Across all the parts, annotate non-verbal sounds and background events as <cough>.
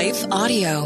Life Audio.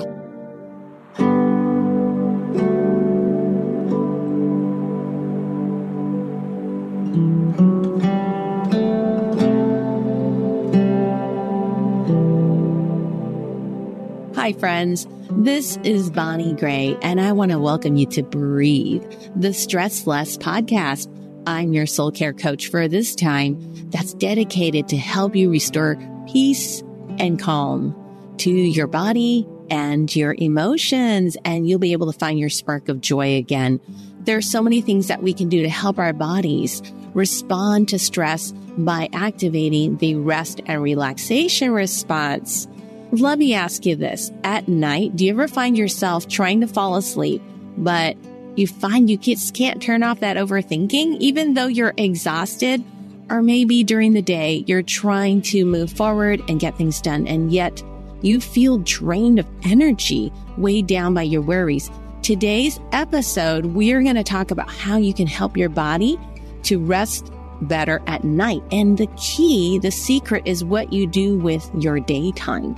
Hi, friends. This is Bonnie Gray, and I want to welcome you to Breathe, the Stress Less podcast. I'm your soul care coach for this time that's dedicated to help you restore peace and calm to your body and your emotions, and you'll be able to find your spark of joy again. There are so many things that we can do to help our bodies respond to stress by activating the rest and relaxation response. Let me ask you this. At night, do you ever find yourself trying to fall asleep, but you find you just can't turn off that overthinking, even though you're exhausted? Or maybe during the day, you're trying to move forward and get things done, and yet you feel drained of energy, weighed down by your worries. Today's episode, we are going to talk about how you can help your body to rest better at night. And the key, the secret is what you do with your daytime.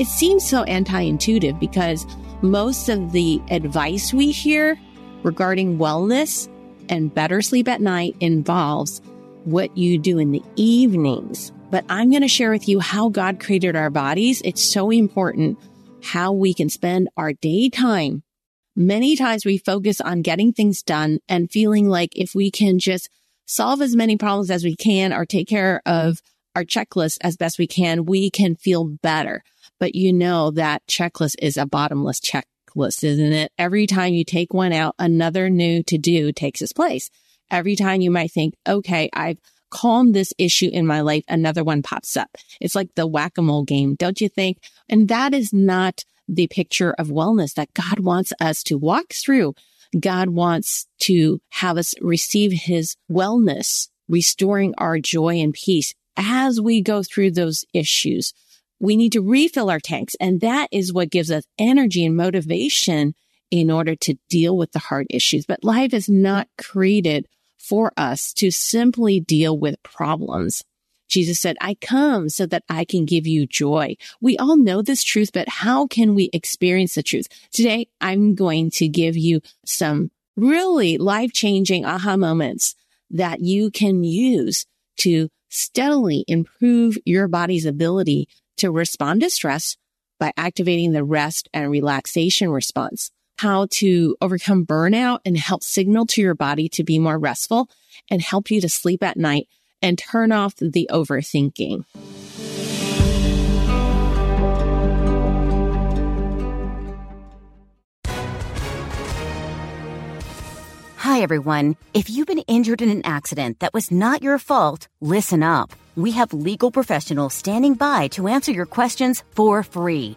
It seems so anti intuitive because most of the advice we hear regarding wellness and better sleep at night involves what you do in the evenings. But I'm going to share with you how God created our bodies. It's so important how we can spend our daytime. Many times we focus on getting things done and feeling like if we can just solve as many problems as we can or take care of our checklist as best we can, we can feel better. But you know that checklist is a bottomless checklist, isn't it? Every time you take one out, another new to do takes its place. Every time you might think, okay, I've calmed this issue in my life, another one pops up. It's like the whack-a-mole game, don't you think? And that is not the picture of wellness that God wants us to walk through. God wants to have us receive his wellness, restoring our joy and peace as we go through those issues we need to refill our tanks. And that is what gives us energy and motivation in order to deal with the hard issues. But life is not created for us to simply deal with problems. Jesus said, I come so that I can give you joy. We all know this truth, but how can we experience the truth? Today, I'm going to give you some really life changing aha moments that you can use to steadily improve your body's ability to respond to stress by activating the rest and relaxation response, how to overcome burnout and help signal to your body to be more restful and help you to sleep at night and turn off the overthinking. Hi, everyone. If you've been injured in an accident that was not your fault, listen up we have legal professionals standing by to answer your questions for free.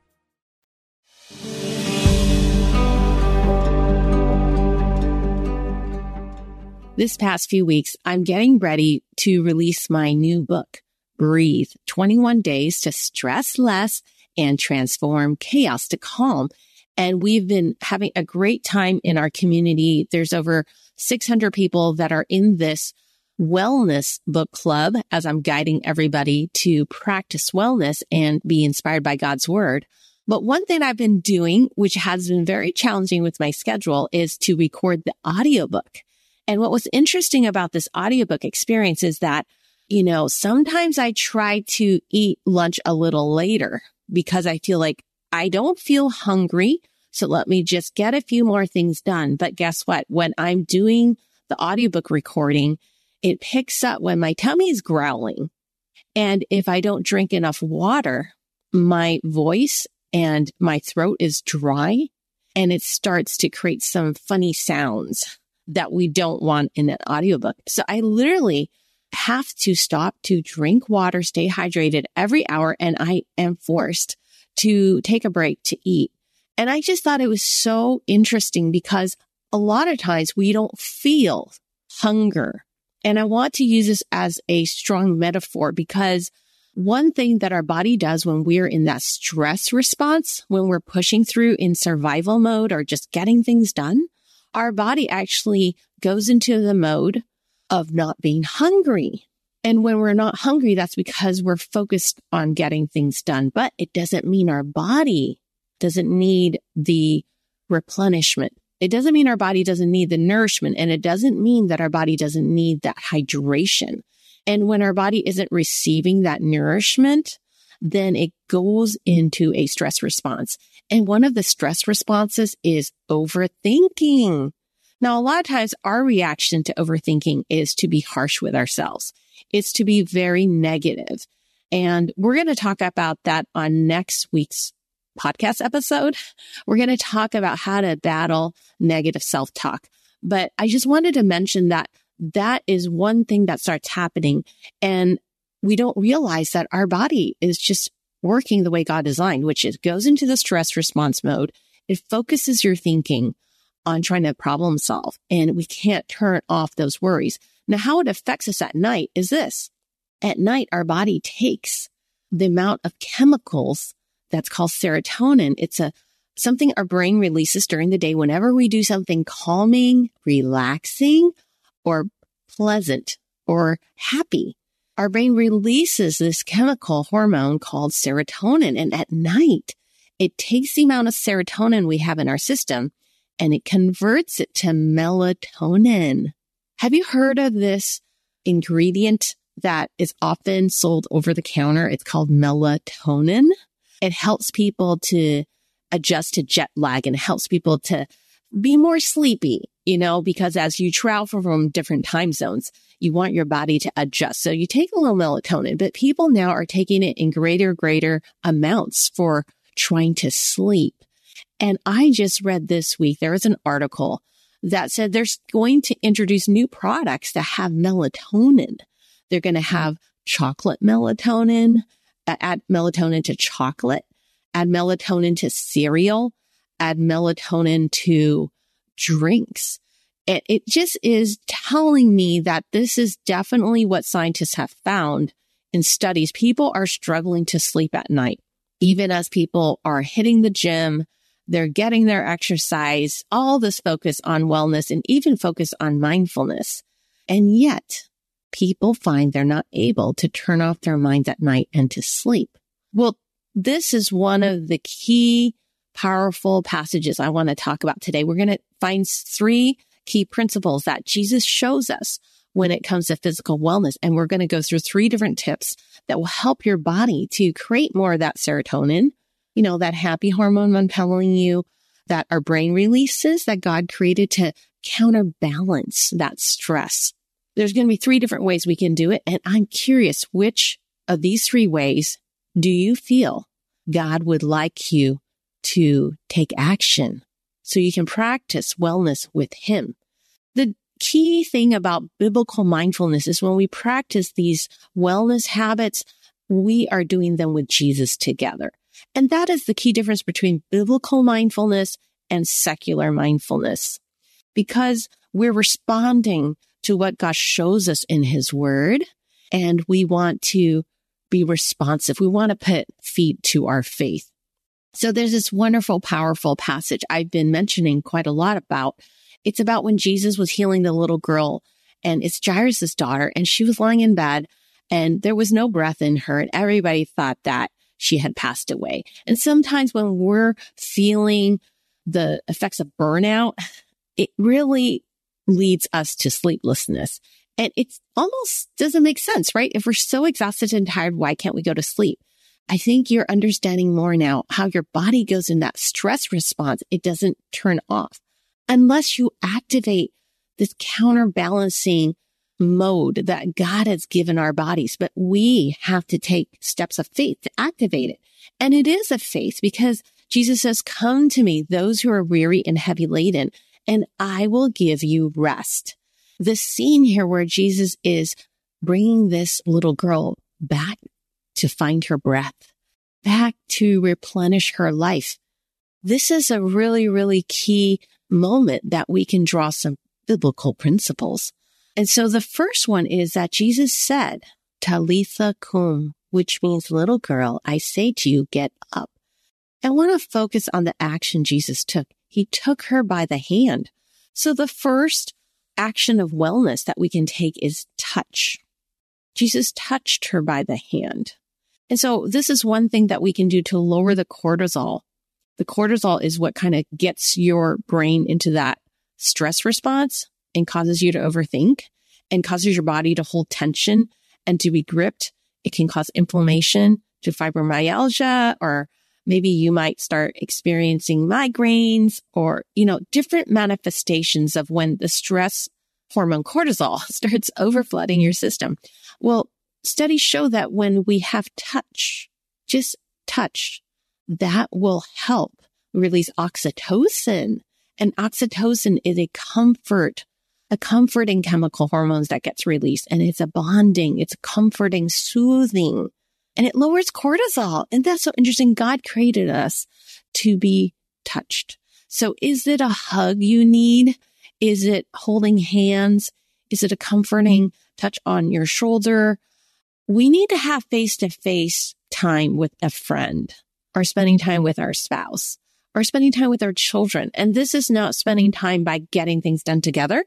This past few weeks, I'm getting ready to release my new book, Breathe 21 Days to Stress Less and Transform Chaos to Calm. And we've been having a great time in our community. There's over 600 people that are in this wellness book club as I'm guiding everybody to practice wellness and be inspired by God's word. But one thing I've been doing, which has been very challenging with my schedule is to record the audiobook. And what was interesting about this audiobook experience is that, you know, sometimes I try to eat lunch a little later because I feel like I don't feel hungry. So let me just get a few more things done. But guess what? When I'm doing the audiobook recording, it picks up when my tummy is growling. And if I don't drink enough water, my voice and my throat is dry and it starts to create some funny sounds that we don't want in an audiobook. So I literally have to stop to drink water, stay hydrated every hour, and I am forced to take a break to eat. And I just thought it was so interesting because a lot of times we don't feel hunger. And I want to use this as a strong metaphor because one thing that our body does when we're in that stress response, when we're pushing through in survival mode or just getting things done, our body actually goes into the mode of not being hungry. And when we're not hungry, that's because we're focused on getting things done. But it doesn't mean our body doesn't need the replenishment. It doesn't mean our body doesn't need the nourishment. And it doesn't mean that our body doesn't need that hydration. And when our body isn't receiving that nourishment, then it goes into a stress response. And one of the stress responses is overthinking. Now, a lot of times our reaction to overthinking is to be harsh with ourselves. It's to be very negative. And we're going to talk about that on next week's podcast episode. We're going to talk about how to battle negative self talk. But I just wanted to mention that that is one thing that starts happening. And we don't realize that our body is just working the way God designed, which is goes into the stress response mode. It focuses your thinking on trying to problem solve and we can't turn off those worries. Now, how it affects us at night is this. At night, our body takes the amount of chemicals that's called serotonin. It's a something our brain releases during the day whenever we do something calming, relaxing, or pleasant or happy. Our brain releases this chemical hormone called serotonin. And at night, it takes the amount of serotonin we have in our system and it converts it to melatonin. Have you heard of this ingredient that is often sold over the counter? It's called melatonin. It helps people to adjust to jet lag and helps people to be more sleepy, you know, because as you travel from different time zones, you want your body to adjust. So you take a little melatonin, but people now are taking it in greater, greater amounts for trying to sleep. And I just read this week, there was an article that said there's going to introduce new products that have melatonin. They're going to mm-hmm. have chocolate melatonin, add melatonin to chocolate, add melatonin to cereal, add melatonin to drinks. It, it just is telling me that this is definitely what scientists have found in studies. People are struggling to sleep at night, even as people are hitting the gym. They're getting their exercise, all this focus on wellness and even focus on mindfulness. And yet people find they're not able to turn off their minds at night and to sleep. Well, this is one of the key powerful passages I want to talk about today. We're going to find three key principles that Jesus shows us when it comes to physical wellness. And we're going to go through three different tips that will help your body to create more of that serotonin, you know, that happy hormone I'm telling you that our brain releases that God created to counterbalance that stress. There's going to be three different ways we can do it. And I'm curious, which of these three ways do you feel God would like you to take action so you can practice wellness with him. The key thing about biblical mindfulness is when we practice these wellness habits, we are doing them with Jesus together. And that is the key difference between biblical mindfulness and secular mindfulness because we're responding to what God shows us in his word and we want to be responsive. We want to put feet to our faith. So there's this wonderful, powerful passage I've been mentioning quite a lot about. It's about when Jesus was healing the little girl and it's Jairus' daughter and she was lying in bed and there was no breath in her and everybody thought that she had passed away. And sometimes when we're feeling the effects of burnout, it really leads us to sleeplessness. And it almost doesn't make sense, right? If we're so exhausted and tired, why can't we go to sleep? I think you're understanding more now how your body goes in that stress response. It doesn't turn off unless you activate this counterbalancing mode that God has given our bodies. But we have to take steps of faith to activate it. And it is a faith because Jesus says, come to me, those who are weary and heavy laden, and I will give you rest. The scene here where Jesus is bringing this little girl back to find her breath, back to replenish her life. This is a really, really key moment that we can draw some biblical principles. And so the first one is that Jesus said, Talitha cum, which means little girl, I say to you, get up. I want to focus on the action Jesus took. He took her by the hand. So the first action of wellness that we can take is touch. Jesus touched her by the hand. And so this is one thing that we can do to lower the cortisol. The cortisol is what kind of gets your brain into that stress response and causes you to overthink and causes your body to hold tension and to be gripped. It can cause inflammation to fibromyalgia or maybe you might start experiencing migraines or, you know, different manifestations of when the stress hormone cortisol <laughs> starts overflooding your system. Well, studies show that when we have touch, just touch, that will help release oxytocin. And oxytocin is a comfort, a comforting chemical hormones that gets released and it's a bonding, it's comforting, soothing, and it lowers cortisol. And that's so interesting. God created us to be touched. So is it a hug you need? Is it holding hands? Is it a comforting touch on your shoulder? We need to have face to face time with a friend or spending time with our spouse or spending time with our children. And this is not spending time by getting things done together,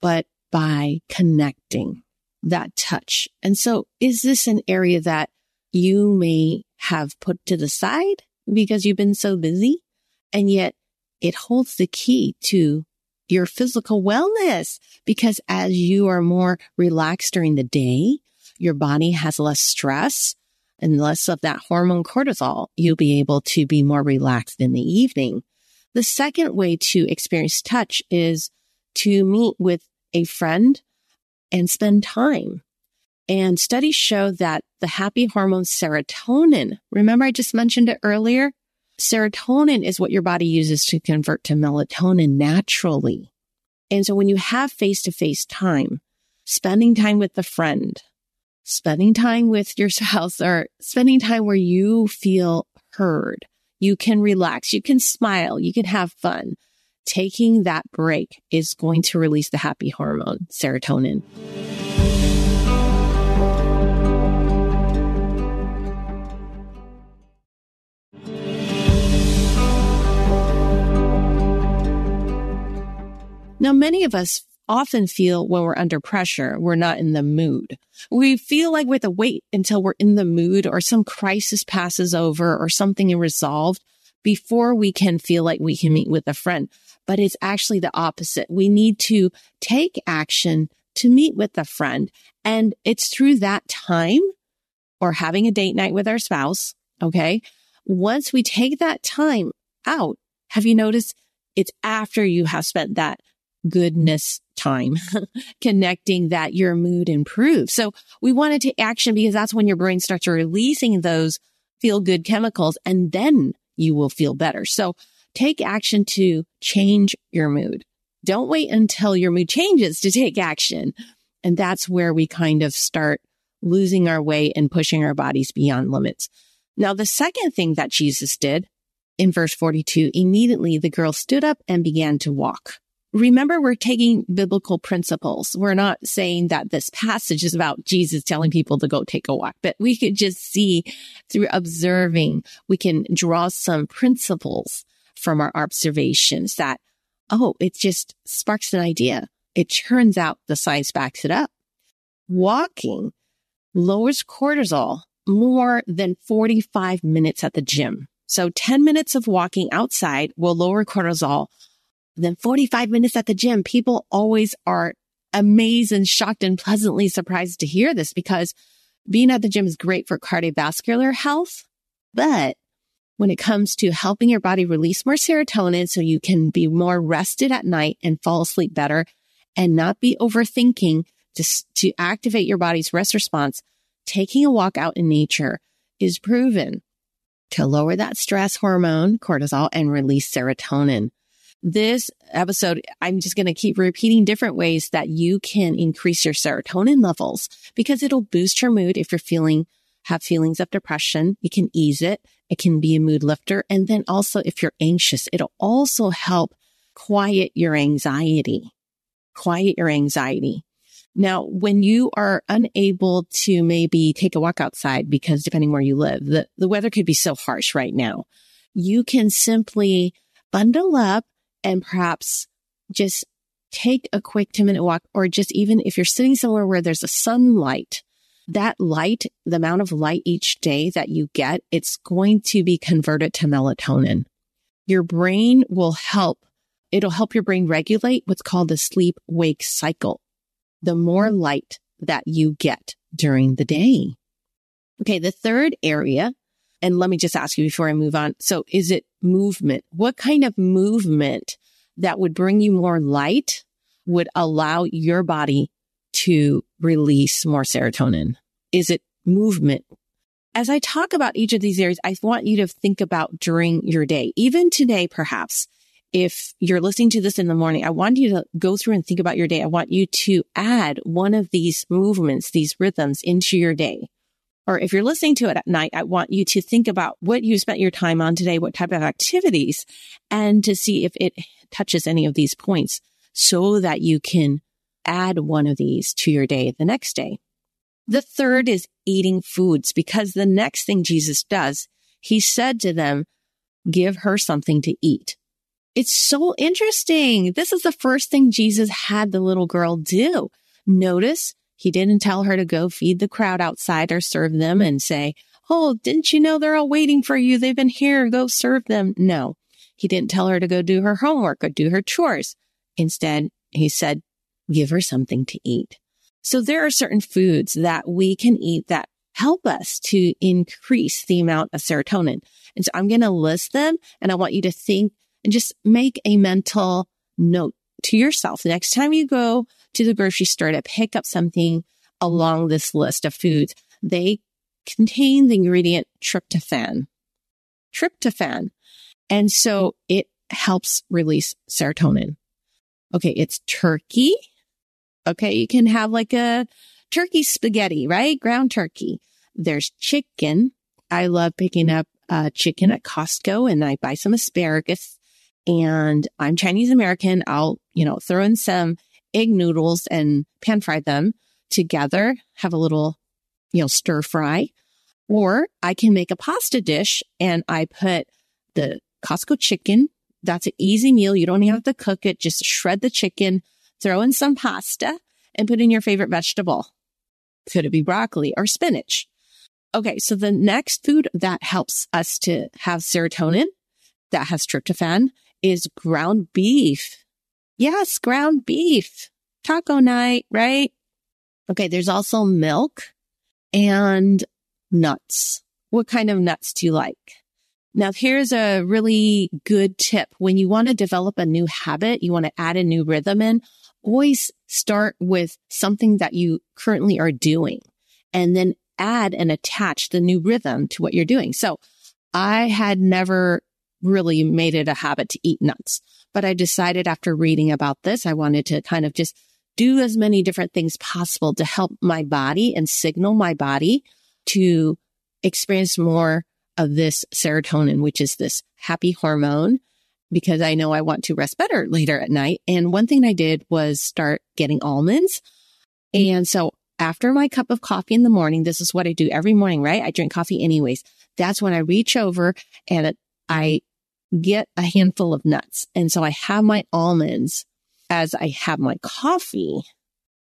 but by connecting that touch. And so is this an area that you may have put to the side because you've been so busy and yet it holds the key to your physical wellness because as you are more relaxed during the day, your body has less stress and less of that hormone cortisol. You'll be able to be more relaxed in the evening. The second way to experience touch is to meet with a friend and spend time. And studies show that the happy hormone serotonin, remember I just mentioned it earlier? Serotonin is what your body uses to convert to melatonin naturally. And so when you have face to face time, spending time with a friend, spending time with your spouse or spending time where you feel heard, you can relax, you can smile, you can have fun. Taking that break is going to release the happy hormone, serotonin. Now, many of us often feel when we're under pressure, we're not in the mood. We feel like we have to wait until we're in the mood or some crisis passes over or something is resolved before we can feel like we can meet with a friend. But it's actually the opposite. We need to take action to meet with a friend. And it's through that time or having a date night with our spouse. Okay. Once we take that time out, have you noticed it's after you have spent that goodness time <laughs> connecting that your mood improves. So we want to take action because that's when your brain starts releasing those feel good chemicals and then you will feel better. So take action to change your mood. Don't wait until your mood changes to take action. And that's where we kind of start losing our way and pushing our bodies beyond limits. Now, the second thing that Jesus did in verse 42, immediately the girl stood up and began to walk. Remember, we're taking biblical principles. We're not saying that this passage is about Jesus telling people to go take a walk, but we could just see through observing, we can draw some principles from our observations that, oh, it just sparks an idea. It turns out the science backs it up. Walking lowers cortisol more than 45 minutes at the gym. So 10 minutes of walking outside will lower cortisol then 45 minutes at the gym. People always are amazed and shocked and pleasantly surprised to hear this because being at the gym is great for cardiovascular health. But when it comes to helping your body release more serotonin so you can be more rested at night and fall asleep better and not be overthinking to, to activate your body's rest response, taking a walk out in nature is proven to lower that stress hormone, cortisol, and release serotonin. This episode, I'm just going to keep repeating different ways that you can increase your serotonin levels because it'll boost your mood if you're feeling, have feelings of depression. It can ease it. It can be a mood lifter. And then also if you're anxious, it'll also help quiet your anxiety, quiet your anxiety. Now, when you are unable to maybe take a walk outside because depending where you live, the, the weather could be so harsh right now. You can simply bundle up and perhaps just take a quick 10 minute walk or just even if you're sitting somewhere where there's a sunlight, that light, the amount of light each day that you get, it's going to be converted to melatonin. Your brain will help. It'll help your brain regulate what's called the sleep wake cycle the more light that you get during the day. Okay. The third area, and let me just ask you before I move on. So is it movement? What kind of movement that would bring you more light would allow your body to release more serotonin? Is it movement? As I talk about each of these areas, I want you to think about during your day, even today, perhaps if you're listening to this in the morning, I want you to go through and think about your day. I want you to add one of these movements, these rhythms into your day. Or if you're listening to it at night, I want you to think about what you spent your time on today, what type of activities, and to see if it touches any of these points so that you can add one of these to your day the next day. The third is eating foods because the next thing Jesus does, he said to them, give her something to eat. It's so interesting. This is the first thing Jesus had the little girl do. Notice he didn't tell her to go feed the crowd outside or serve them and say, Oh, didn't you know they're all waiting for you? They've been here. Go serve them. No, he didn't tell her to go do her homework or do her chores. Instead, he said, give her something to eat. So there are certain foods that we can eat that help us to increase the amount of serotonin. And so I'm going to list them and I want you to think and just make a mental note to yourself. The next time you go to the grocery store to pick up something along this list of foods, they contain the ingredient tryptophan. Tryptophan. And so it helps release serotonin. Okay. It's turkey. Okay. You can have like a turkey spaghetti, right? Ground turkey. There's chicken. I love picking up uh, chicken at Costco and I buy some asparagus and I'm Chinese American. I'll, you know, throw in some egg noodles and pan fry them together, have a little, you know, stir fry. Or I can make a pasta dish and I put the Costco chicken. That's an easy meal. You don't even have to cook it. Just shred the chicken, throw in some pasta and put in your favorite vegetable. Could it be broccoli or spinach? Okay. So the next food that helps us to have serotonin that has tryptophan is ground beef. Yes, ground beef. Taco night, right? Okay. There's also milk and nuts. What kind of nuts do you like? Now, here's a really good tip. When you want to develop a new habit, you want to add a new rhythm in, always start with something that you currently are doing and then add and attach the new rhythm to what you're doing. So I had never really made it a habit to eat nuts. But I decided after reading about this, I wanted to kind of just do as many different things possible to help my body and signal my body to experience more of this serotonin, which is this happy hormone, because I know I want to rest better later at night. And one thing I did was start getting almonds. And so after my cup of coffee in the morning, this is what I do every morning, right? I drink coffee anyways. That's when I reach over and I get a handful of nuts. And so I have my almonds as I have my coffee.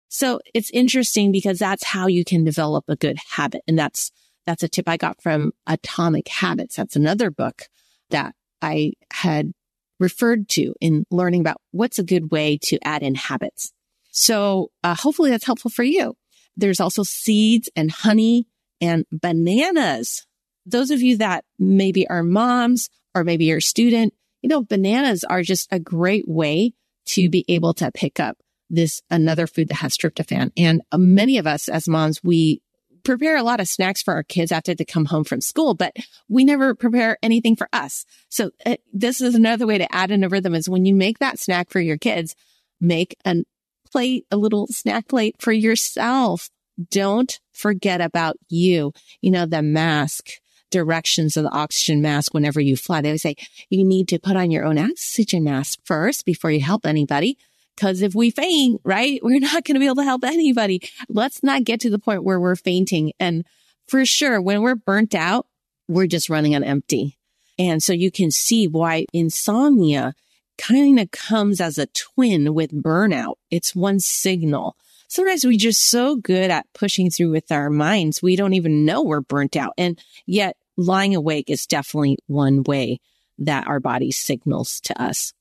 So it's interesting because that's how you can develop a good habit. And that's, that's a tip I got from Atomic Habits. That's another book that I had referred to in learning about what's a good way to add in habits. So uh, hopefully that's helpful for you. There's also seeds and honey and bananas. Those of you that maybe are moms or maybe you're a student, you know, bananas are just a great way to be able to pick up this another food that has tryptophan. And uh, many of us as moms, we prepare a lot of snacks for our kids after they come home from school, but we never prepare anything for us. So uh, this is another way to add in a rhythm is when you make that snack for your kids, make a plate, a little snack plate for yourself. Don't forget about you. You know, the mask directions of the oxygen mask whenever you fly. They would say you need to put on your own oxygen mask first before you help anybody. Cause if we faint, right, we're not going to be able to help anybody. Let's not get to the point where we're fainting. And for sure, when we're burnt out, we're just running on empty. And so you can see why insomnia kind of comes as a twin with burnout. It's one signal. Sometimes we're just so good at pushing through with our minds. We don't even know we're burnt out. And yet lying awake is definitely one way that our body signals to us.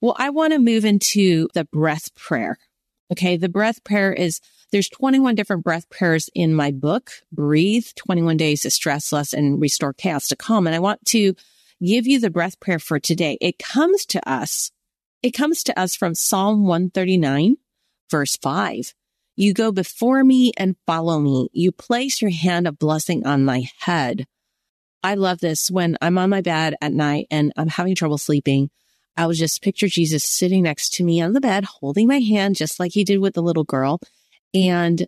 Well, I want to move into the breath prayer. Okay. The breath prayer is there's 21 different breath prayers in my book, Breathe 21 Days to Stress Less and Restore Chaos to Calm. And I want to give you the breath prayer for today. It comes to us. It comes to us from Psalm 139, verse 5. You go before me and follow me. You place your hand of blessing on my head. I love this when I'm on my bed at night and I'm having trouble sleeping. I would just picture Jesus sitting next to me on the bed, holding my hand, just like he did with the little girl. And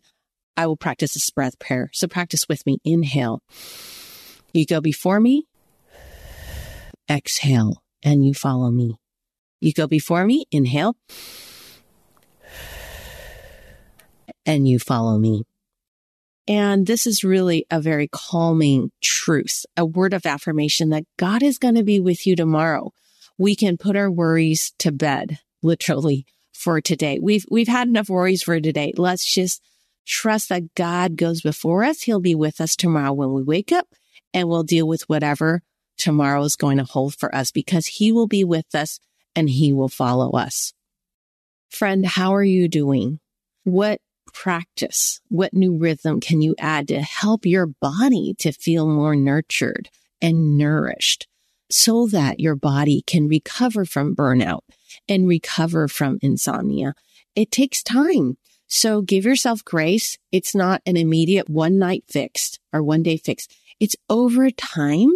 I will practice this breath prayer. So practice with me. Inhale. You go before me. Exhale and you follow me. You go before me. Inhale. And you follow me. And this is really a very calming truth, a word of affirmation that God is going to be with you tomorrow we can put our worries to bed, literally for today. We've, we've had enough worries for today. Let's just trust that God goes before us. He'll be with us tomorrow when we wake up and we'll deal with whatever tomorrow is going to hold for us because he will be with us and he will follow us. Friend, how are you doing? What practice, what new rhythm can you add to help your body to feel more nurtured and nourished? so that your body can recover from burnout and recover from insomnia. It takes time. So give yourself grace. It's not an immediate one night fix or one day fix. It's over time,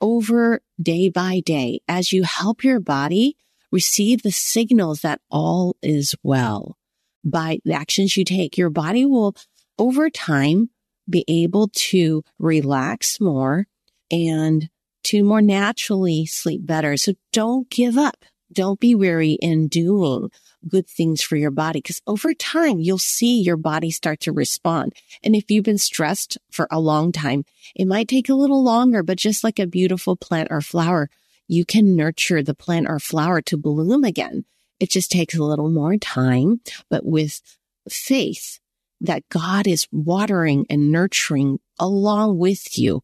over day by day, as you help your body receive the signals that all is well by the actions you take. Your body will over time be able to relax more and to more naturally sleep better. So don't give up. Don't be weary in doing good things for your body because over time you'll see your body start to respond. And if you've been stressed for a long time, it might take a little longer, but just like a beautiful plant or flower, you can nurture the plant or flower to bloom again. It just takes a little more time, but with faith that God is watering and nurturing along with you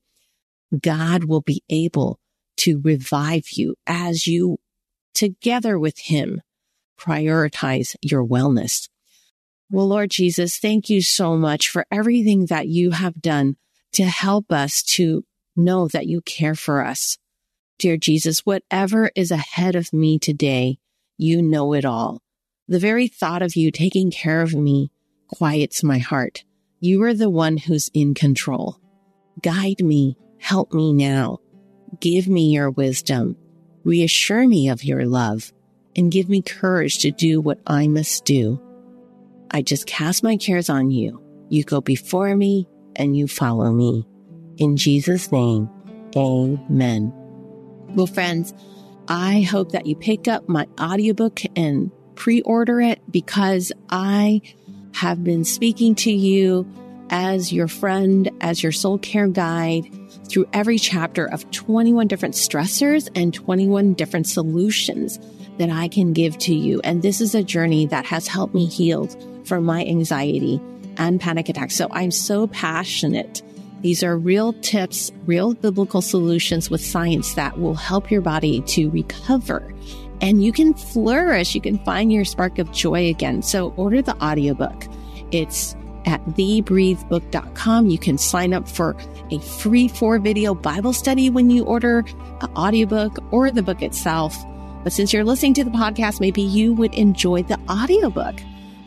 God will be able to revive you as you together with him prioritize your wellness. Well, Lord Jesus, thank you so much for everything that you have done to help us to know that you care for us. Dear Jesus, whatever is ahead of me today, you know it all. The very thought of you taking care of me quiets my heart. You are the one who's in control. Guide me Help me now. Give me your wisdom. Reassure me of your love and give me courage to do what I must do. I just cast my cares on you. You go before me and you follow me. In Jesus' name, amen. Well, friends, I hope that you pick up my audiobook and pre-order it because I have been speaking to you as your friend, as your soul care guide through every chapter of 21 different stressors and 21 different solutions that I can give to you. And this is a journey that has helped me heal from my anxiety and panic attacks. So I'm so passionate. These are real tips, real biblical solutions with science that will help your body to recover and you can flourish. You can find your spark of joy again. So order the audiobook. It's at thebreathebook.com. You can sign up for a free four video Bible study when you order an audiobook or the book itself. But since you're listening to the podcast, maybe you would enjoy the audiobook.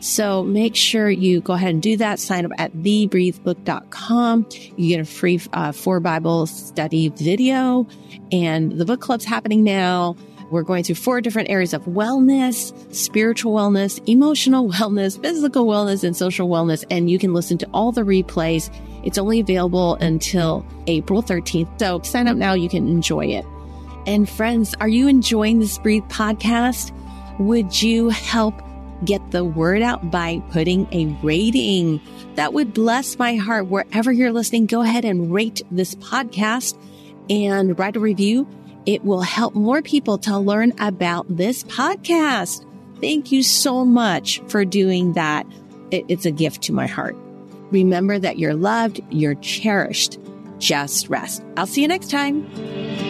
So make sure you go ahead and do that. Sign up at thebreathebook.com. You get a free uh, four Bible study video and the book club's happening now. We're going through four different areas of wellness, spiritual wellness, emotional wellness, physical wellness, and social wellness. And you can listen to all the replays. It's only available until April 13th. So sign up now. You can enjoy it. And friends, are you enjoying this Breathe podcast? Would you help get the word out by putting a rating? That would bless my heart. Wherever you're listening, go ahead and rate this podcast and write a review it will help more people to learn about this podcast. Thank you so much for doing that. It's a gift to my heart. Remember that you're loved, you're cherished. Just rest. I'll see you next time.